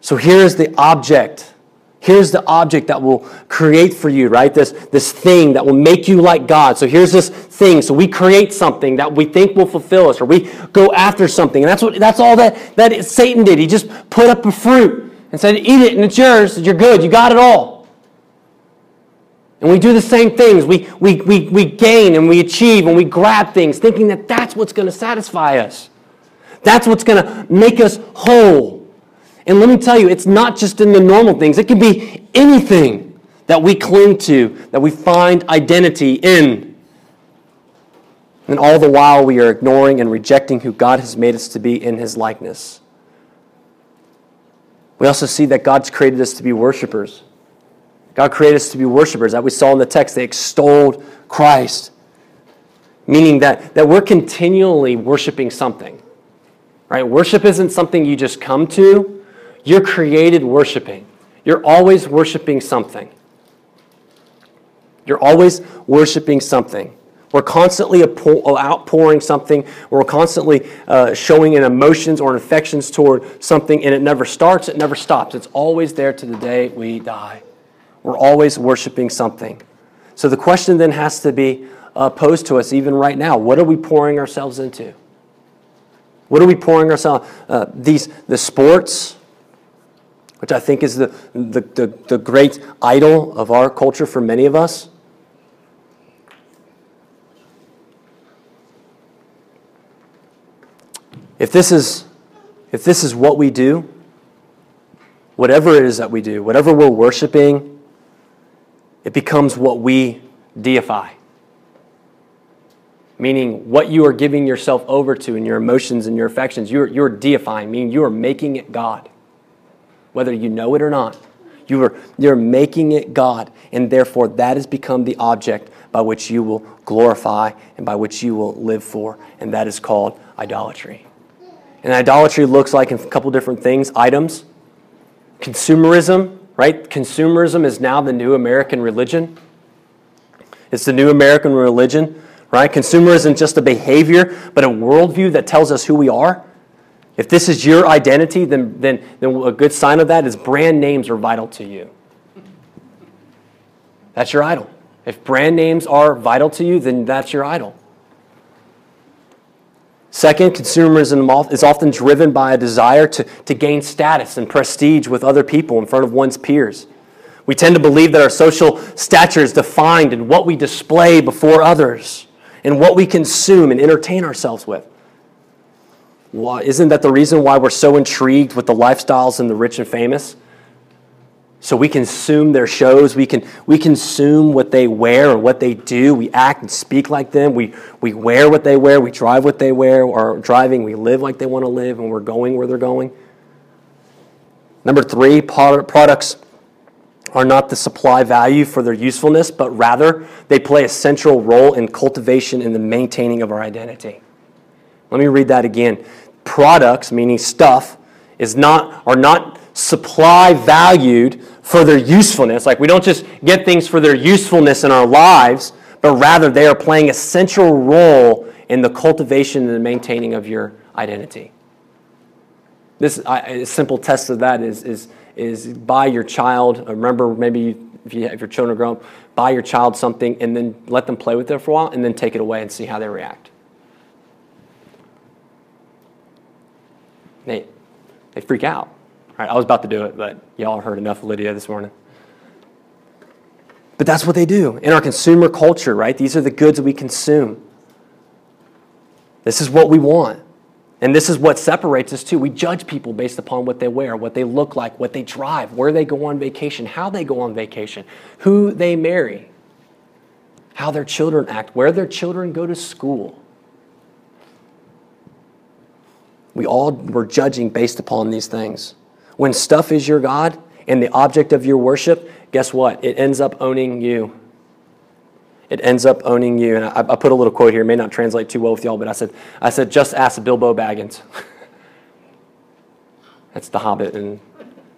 So here is the object Here's the object that will create for you, right? This, this thing that will make you like God. So here's this thing. So we create something that we think will fulfill us, or we go after something. And that's what that's all that, that Satan did. He just put up a fruit and said, Eat it, and it's yours. You're good. You got it all. And we do the same things. We, we, we, we gain and we achieve and we grab things, thinking that that's what's going to satisfy us. That's what's going to make us whole. And let me tell you, it's not just in the normal things, it can be anything that we cling to, that we find identity in. And all the while, we are ignoring and rejecting who God has made us to be in His likeness. We also see that God's created us to be worshipers. God created us to be worshipers. That we saw in the text, they extolled Christ, meaning that, that we're continually worshiping something. Right? Worship isn't something you just come to. You're created worshiping. You're always worshiping something. You're always worshiping something. We're constantly outpouring something. We're constantly uh, showing in emotions or in affections toward something, and it never starts, it never stops. It's always there to the day we die. We're always worshiping something. So the question then has to be uh, posed to us even right now what are we pouring ourselves into? What are we pouring ourselves? Uh, these the sports, which I think is the, the, the, the great idol of our culture for many of us. If this is, if this is what we do, whatever it is that we do, whatever we're worshiping, it becomes what we deify. Meaning, what you are giving yourself over to in your emotions and your affections, you're, you're deifying, meaning you are making it God whether you know it or not. You are, you're making it God, and therefore that has become the object by which you will glorify and by which you will live for, and that is called idolatry. And idolatry looks like a couple different things items, consumerism, right? Consumerism is now the new American religion. It's the new American religion, right? Consumerism isn't just a behavior, but a worldview that tells us who we are. If this is your identity, then, then, then a good sign of that is brand names are vital to you. That's your idol. If brand names are vital to you, then that's your idol. Second, consumerism is often driven by a desire to, to gain status and prestige with other people in front of one's peers. We tend to believe that our social stature is defined in what we display before others and what we consume and entertain ourselves with. Why, isn't that the reason why we're so intrigued with the lifestyles and the rich and famous? So we consume their shows, we, can, we consume what they wear and what they do. We act and speak like them. We, we wear what they wear, we drive what they wear, or driving, we live like they want to live, and we're going where they're going. Number three, products are not the supply value for their usefulness, but rather they play a central role in cultivation and the maintaining of our identity. Let me read that again. Products, meaning stuff, is not, are not supply valued for their usefulness. Like we don't just get things for their usefulness in our lives, but rather they are playing a central role in the cultivation and the maintaining of your identity. This I, a simple test of that is, is, is buy your child, remember maybe if, you, if your children are grown, buy your child something and then let them play with it for a while and then take it away and see how they react. They, they freak out. Right, I was about to do it, but y'all heard enough of Lydia this morning. But that's what they do in our consumer culture, right? These are the goods we consume. This is what we want. And this is what separates us too. We judge people based upon what they wear, what they look like, what they drive, where they go on vacation, how they go on vacation, who they marry, how their children act, where their children go to school. We all were judging based upon these things. When stuff is your God and the object of your worship, guess what? It ends up owning you. It ends up owning you. And I, I put a little quote here. It may not translate too well with y'all, but I said, I said, just ask Bilbo Baggins. *laughs* That's the Hobbit and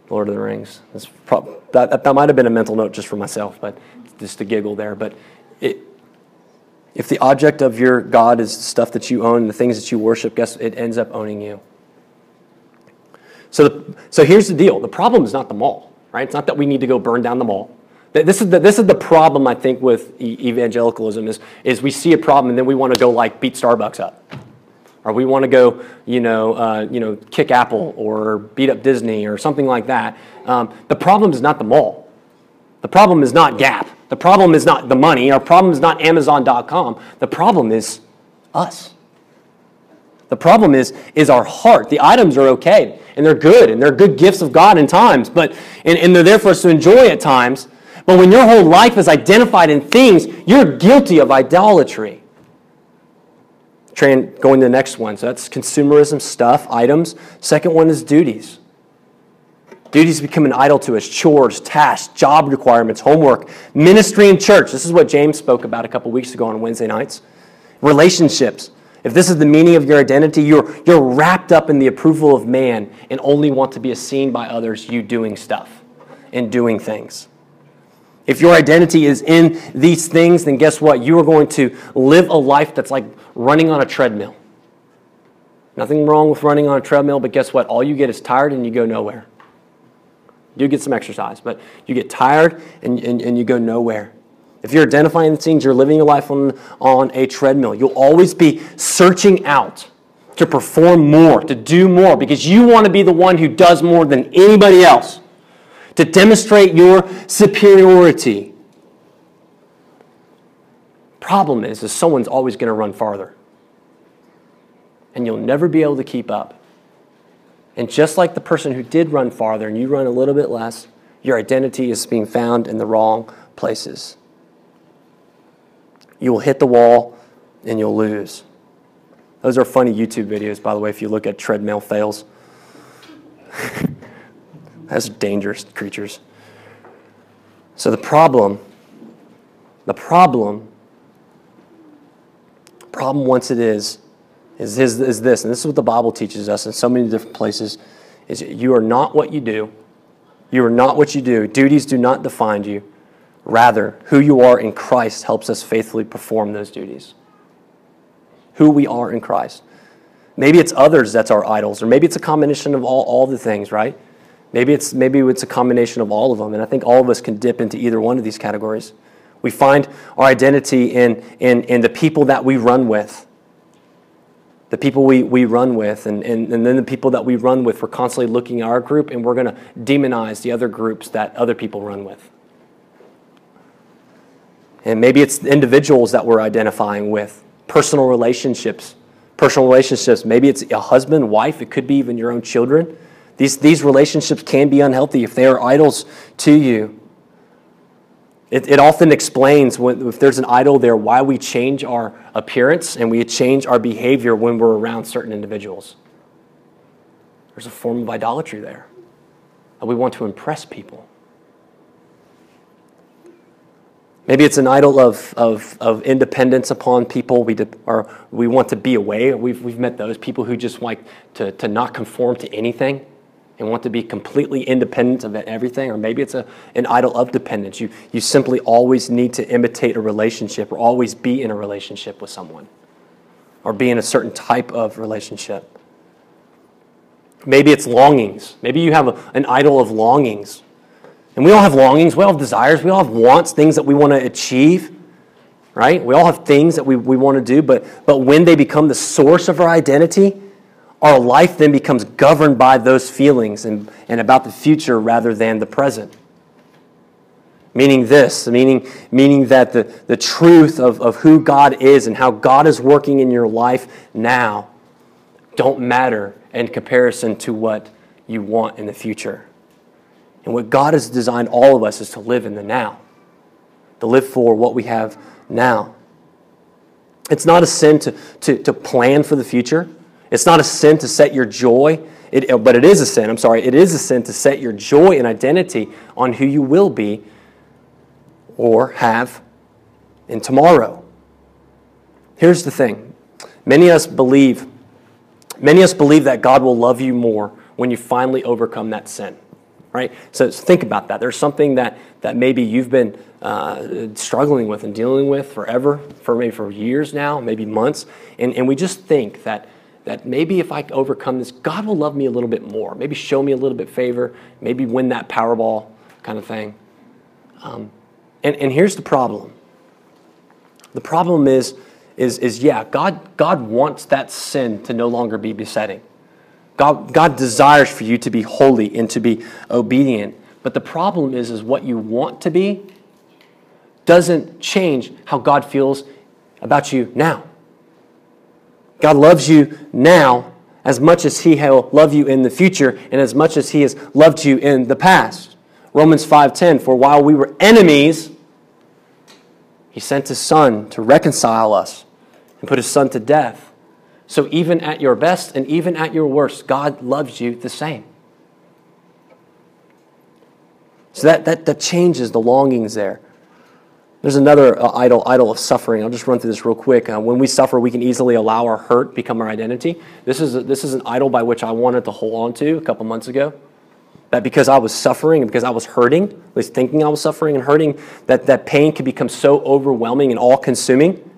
Lord of the Rings. Prob- that, that might have been a mental note just for myself, but just a giggle there. But it, if the object of your God is the stuff that you own, the things that you worship, guess it ends up owning you. So, the, so here's the deal. The problem is not the mall, right? It's not that we need to go burn down the mall. This is the, this is the problem, I think, with evangelicalism is, is we see a problem and then we want to go like beat Starbucks up. Or we want to go, you know, uh, you know, kick Apple or beat up Disney or something like that. Um, the problem is not the mall. The problem is not Gap. The problem is not the money. Our problem is not Amazon.com. The problem is us. The problem is, is our heart. The items are okay, and they're good, and they're good gifts of God in times, but and, and they're there for us to enjoy at times. But when your whole life is identified in things, you're guilty of idolatry. Going to the next one. So that's consumerism, stuff, items. Second one is duties. Duties become an idol to us chores, tasks, job requirements, homework, ministry in church. This is what James spoke about a couple weeks ago on Wednesday nights. Relationships. If this is the meaning of your identity, you're, you're wrapped up in the approval of man and only want to be seen by others, you doing stuff and doing things. If your identity is in these things, then guess what? You are going to live a life that's like running on a treadmill. Nothing wrong with running on a treadmill, but guess what? All you get is tired and you go nowhere. You get some exercise, but you get tired and, and, and you go nowhere. If you're identifying things, you're living your life on, on a treadmill. You'll always be searching out to perform more, to do more, because you want to be the one who does more than anybody else, to demonstrate your superiority. Problem is, is someone's always going to run farther. And you'll never be able to keep up. And just like the person who did run farther and you run a little bit less, your identity is being found in the wrong places you will hit the wall and you'll lose. Those are funny YouTube videos, by the way, if you look at treadmill fails. *laughs* That's dangerous creatures. So the problem, the problem Problem once it is, is, is, is this, and this is what the Bible teaches us in so many different places, is you are not what you do. You are not what you do. Duties do not define you. Rather, who you are in Christ helps us faithfully perform those duties. Who we are in Christ. Maybe it's others that's our idols, or maybe it's a combination of all, all the things, right? Maybe it's, maybe it's a combination of all of them, and I think all of us can dip into either one of these categories. We find our identity in, in, in the people that we run with. The people we, we run with, and, and, and then the people that we run with, we're constantly looking at our group and we're going to demonize the other groups that other people run with. And maybe it's individuals that we're identifying with, personal relationships. Personal relationships, maybe it's a husband, wife, it could be even your own children. These, these relationships can be unhealthy if they are idols to you. It, it often explains when, if there's an idol there why we change our appearance and we change our behavior when we're around certain individuals. There's a form of idolatry there. And We want to impress people. Maybe it's an idol of, of, of independence upon people. We, de, or we want to be away. We've, we've met those people who just like to, to not conform to anything and want to be completely independent of everything. Or maybe it's a, an idol of dependence. You, you simply always need to imitate a relationship or always be in a relationship with someone or be in a certain type of relationship. Maybe it's longings. Maybe you have a, an idol of longings and we all have longings, we all have desires, we all have wants, things that we want to achieve, right? We all have things that we, we want to do, but, but when they become the source of our identity, our life then becomes governed by those feelings and, and about the future rather than the present. Meaning this, meaning, meaning that the, the truth of, of who God is and how God is working in your life now don't matter in comparison to what you want in the future. And what God has designed all of us is to live in the now, to live for what we have now. It's not a sin to, to, to plan for the future. It's not a sin to set your joy, it, but it is a sin, I'm sorry, it is a sin to set your joy and identity on who you will be or have in tomorrow. Here's the thing many of us believe, many of us believe that God will love you more when you finally overcome that sin right? So think about that. There's something that, that maybe you've been uh, struggling with and dealing with forever, for maybe for years now, maybe months, and, and we just think that, that maybe if I overcome this, God will love me a little bit more, maybe show me a little bit favor, maybe win that Powerball kind of thing. Um, and, and here's the problem. The problem is, is, is yeah, God, God wants that sin to no longer be besetting. God, God desires for you to be holy and to be obedient. But the problem is, is what you want to be doesn't change how God feels about you now. God loves you now as much as he will love you in the future and as much as he has loved you in the past. Romans 5:10 for while we were enemies he sent his son to reconcile us and put his son to death so even at your best and even at your worst, God loves you the same. So that, that, that changes the longings there. There's another uh, idol, idol of suffering. I'll just run through this real quick. Uh, when we suffer, we can easily allow our hurt become our identity. This is, a, this is an idol by which I wanted to hold on to a couple months ago. That because I was suffering and because I was hurting, at least thinking I was suffering and hurting, that, that pain could become so overwhelming and all consuming.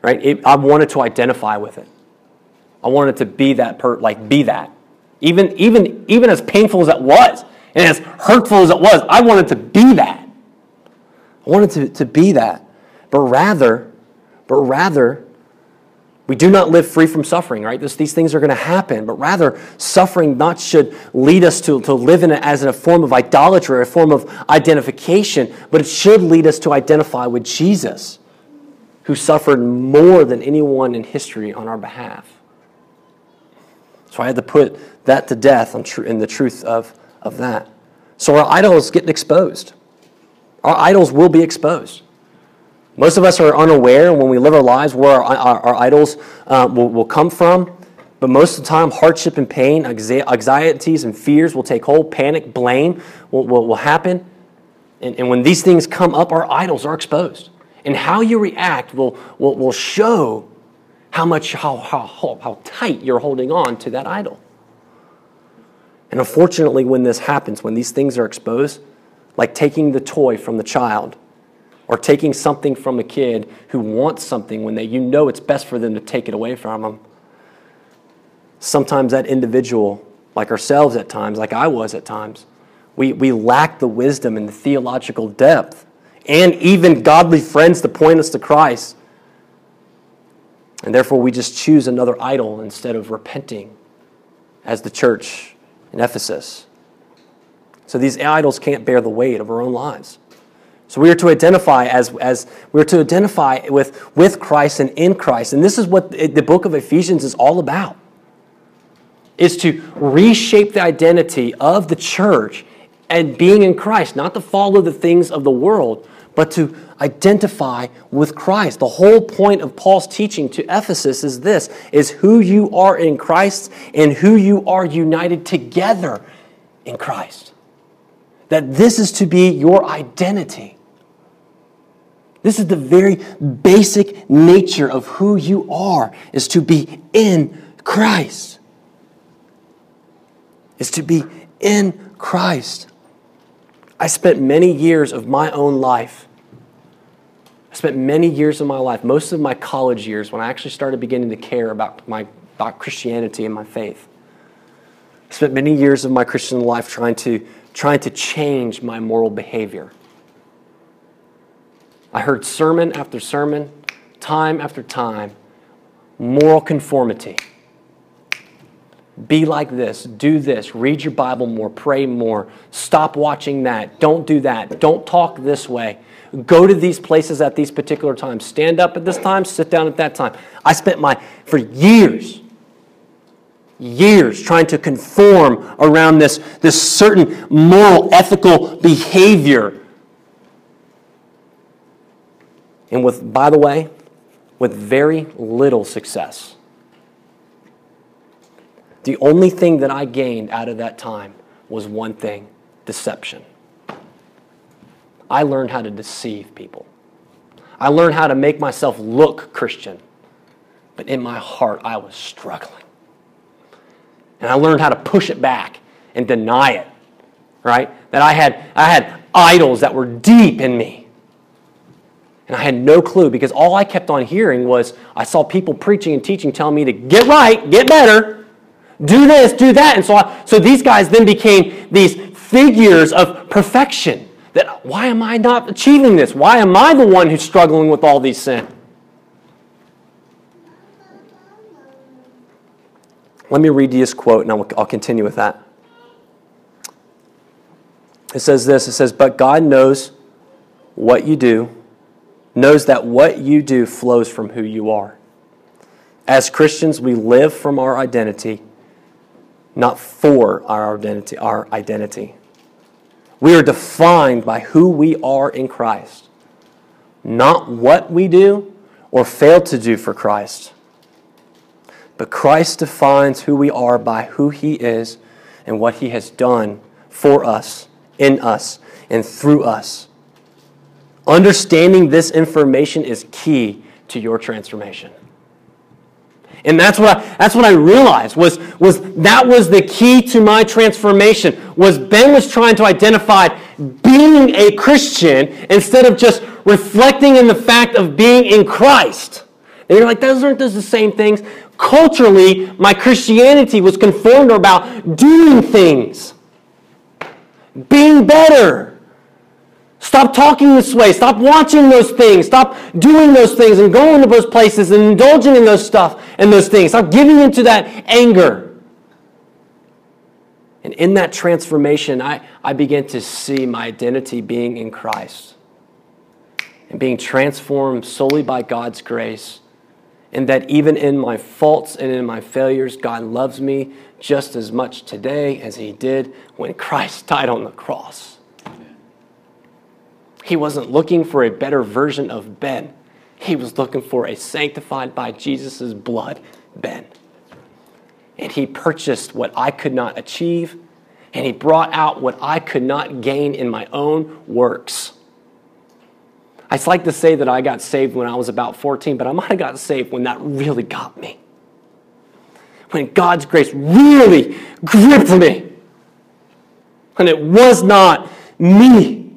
Right? It, I wanted to identify with it. I wanted to be that per like be that. Even even even as painful as it was, and as hurtful as it was, I wanted to be that. I wanted to, to be that. But rather, but rather, we do not live free from suffering, right? This, these things are going to happen, but rather, suffering not should lead us to, to live in it as in a form of idolatry, or a form of identification, but it should lead us to identify with Jesus, who suffered more than anyone in history on our behalf. So I had to put that to death in the truth of, of that. So our idols get exposed. Our idols will be exposed. Most of us are unaware when we live our lives where our, our, our idols uh, will, will come from. But most of the time, hardship and pain, anxieties and fears will take hold. Panic, blame will, will, will happen. And, and when these things come up, our idols are exposed. And how you react will, will, will show how much, how, how, how tight you're holding on to that idol. And unfortunately, when this happens, when these things are exposed, like taking the toy from the child or taking something from a kid who wants something when they, you know it's best for them to take it away from them, sometimes that individual, like ourselves at times, like I was at times, we, we lack the wisdom and the theological depth and even godly friends to point us to Christ. And therefore, we just choose another idol instead of repenting as the church in Ephesus. So these idols can't bear the weight of our own lives. So we are to identify as, as we are to identify with, with Christ and in Christ. And this is what the book of Ephesians is all about. Is to reshape the identity of the church and being in Christ, not to follow the things of the world, but to identify with Christ. The whole point of Paul's teaching to Ephesus is this is who you are in Christ and who you are united together in Christ. That this is to be your identity. This is the very basic nature of who you are is to be in Christ. Is to be in Christ. I spent many years of my own life. I spent many years of my life, most of my college years, when I actually started beginning to care about, my, about Christianity and my faith. I spent many years of my Christian life trying to, trying to change my moral behavior. I heard sermon after sermon, time after time, moral conformity be like this, do this, read your Bible more, pray more, stop watching that, don't do that, don't talk this way, go to these places at these particular times, stand up at this time, sit down at that time. I spent my, for years, years trying to conform around this, this certain moral, ethical behavior. And with, by the way, with very little success. The only thing that I gained out of that time was one thing deception. I learned how to deceive people. I learned how to make myself look Christian, but in my heart, I was struggling. And I learned how to push it back and deny it, right? That I had, I had idols that were deep in me. And I had no clue because all I kept on hearing was I saw people preaching and teaching telling me to get right, get better, do this, do that. And so, I, so these guys then became these figures of perfection. That why am I not achieving this? Why am I the one who's struggling with all these sin? Let me read you this quote and I'll, I'll continue with that. It says this it says, But God knows what you do, knows that what you do flows from who you are. As Christians, we live from our identity not for our identity, our identity. We are defined by who we are in Christ, not what we do or fail to do for Christ. But Christ defines who we are by who He is and what He has done for us, in us, and through us. Understanding this information is key to your transformation. And that's what I, that's what I realized was, was that was the key to my transformation was Ben was trying to identify being a Christian instead of just reflecting in the fact of being in Christ. And you're like, those aren't those the same things. Culturally, my Christianity was conformed about doing things, being better. Stop talking this way. Stop watching those things. Stop doing those things and going to those places and indulging in those stuff and those things. Stop giving into that anger. And in that transformation, I, I began to see my identity being in Christ and being transformed solely by God's grace. And that even in my faults and in my failures, God loves me just as much today as He did when Christ *laughs* died on the cross. He wasn't looking for a better version of Ben. He was looking for a sanctified by Jesus' blood Ben. And he purchased what I could not achieve, and he brought out what I could not gain in my own works. I like to say that I got saved when I was about 14, but I might have got saved when that really got me. When God's grace really gripped me. And it was not me.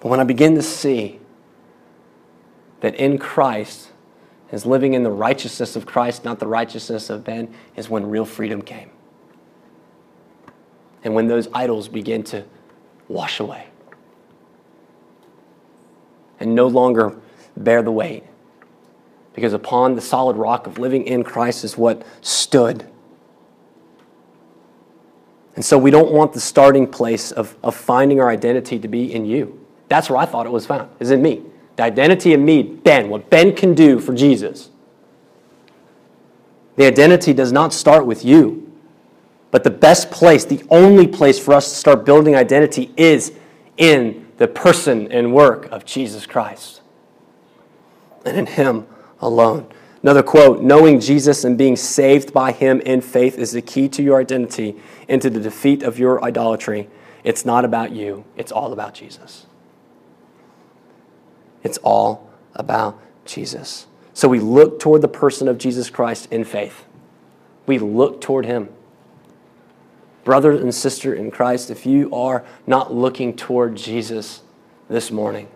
But when I begin to see that in Christ, is living in the righteousness of Christ, not the righteousness of men, is when real freedom came. And when those idols begin to wash away and no longer bear the weight. Because upon the solid rock of living in Christ is what stood. And so we don't want the starting place of, of finding our identity to be in you. That's where I thought it was found, is in me. The identity in me, Ben, what Ben can do for Jesus. The identity does not start with you. But the best place, the only place for us to start building identity is in the person and work of Jesus Christ and in Him alone. Another quote Knowing Jesus and being saved by Him in faith is the key to your identity and to the defeat of your idolatry. It's not about you, it's all about Jesus. It's all about Jesus. So we look toward the person of Jesus Christ in faith. We look toward Him brother and sister in Christ, if you are not looking toward Jesus this morning,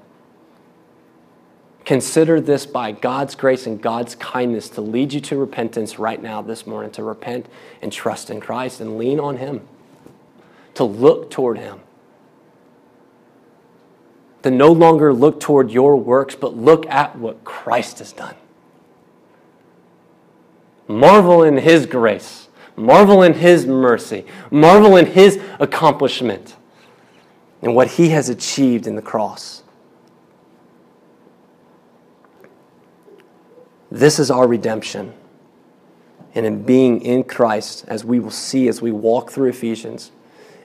consider this by God's grace and God's kindness to lead you to repentance right now this morning, to repent and trust in Christ and lean on Him, to look toward Him. To no longer look toward your works, but look at what Christ has done. Marvel in His grace Marvel in His mercy. Marvel in His accomplishment and what He has achieved in the cross. This is our redemption. And in being in Christ, as we will see as we walk through Ephesians,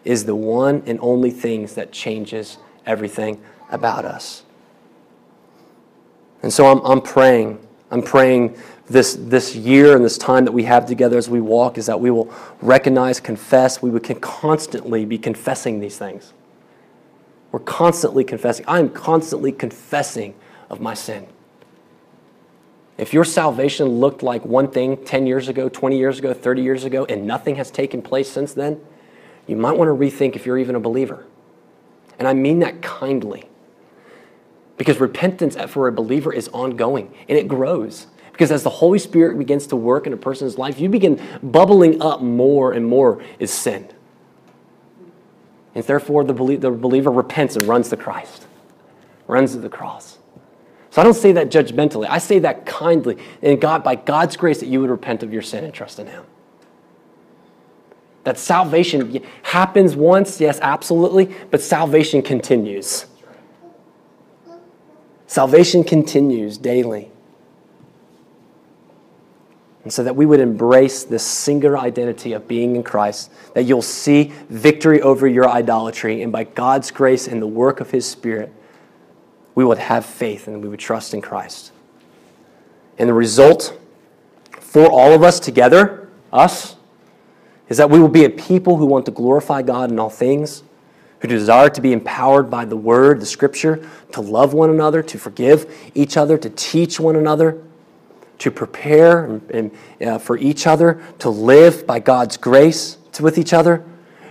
is the one and only things that changes everything about us. And so I'm, I'm praying. I'm praying this, this year and this time that we have together as we walk is that we will recognize, confess, we can constantly be confessing these things. We're constantly confessing. I am constantly confessing of my sin. If your salvation looked like one thing 10 years ago, 20 years ago, 30 years ago, and nothing has taken place since then, you might want to rethink if you're even a believer. And I mean that kindly. Because repentance for a believer is ongoing and it grows. Because as the Holy Spirit begins to work in a person's life, you begin bubbling up more and more is sin. And therefore, the, believer repents and runs to Christ, runs to the cross. So I don't say that judgmentally. I say that kindly. And God, by God's grace, that you would repent of your sin and trust in Him. That salvation happens once, yes, absolutely, but salvation continues. Salvation continues daily. And so that we would embrace this singular identity of being in Christ, that you'll see victory over your idolatry, and by God's grace and the work of His Spirit, we would have faith and we would trust in Christ. And the result for all of us together, us, is that we will be a people who want to glorify God in all things, who desire to be empowered by the Word, the Scripture, to love one another, to forgive each other, to teach one another to prepare and, and uh, for each other, to live by God's grace to, with each other,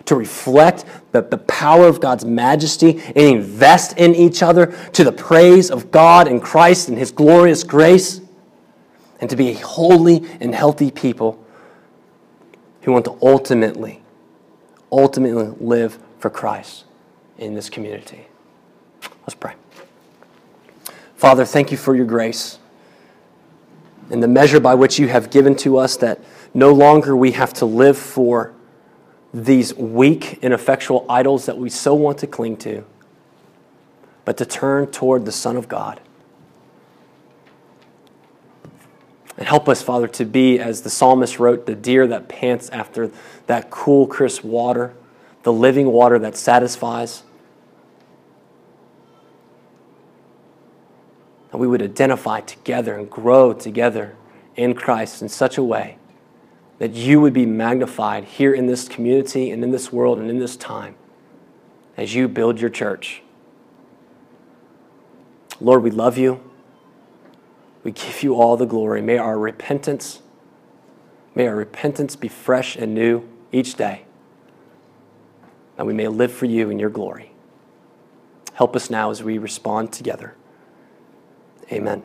to reflect the, the power of God's majesty and invest in each other to the praise of God and Christ and His glorious grace, and to be a holy and healthy people who want to ultimately, ultimately live for Christ in this community. Let's pray. Father, thank you for your grace and the measure by which you have given to us that no longer we have to live for these weak, ineffectual idols that we so want to cling to, but to turn toward the Son of God. And help us, Father, to be, as the psalmist wrote, the deer that pants after that cool, crisp water, the living water that satisfies. that we would identify together and grow together in Christ in such a way that you would be magnified here in this community and in this world and in this time as you build your church. Lord, we love you. We give you all the glory. May our repentance, may our repentance be fresh and new each day. That we may live for you in your glory. Help us now as we respond together. Amen.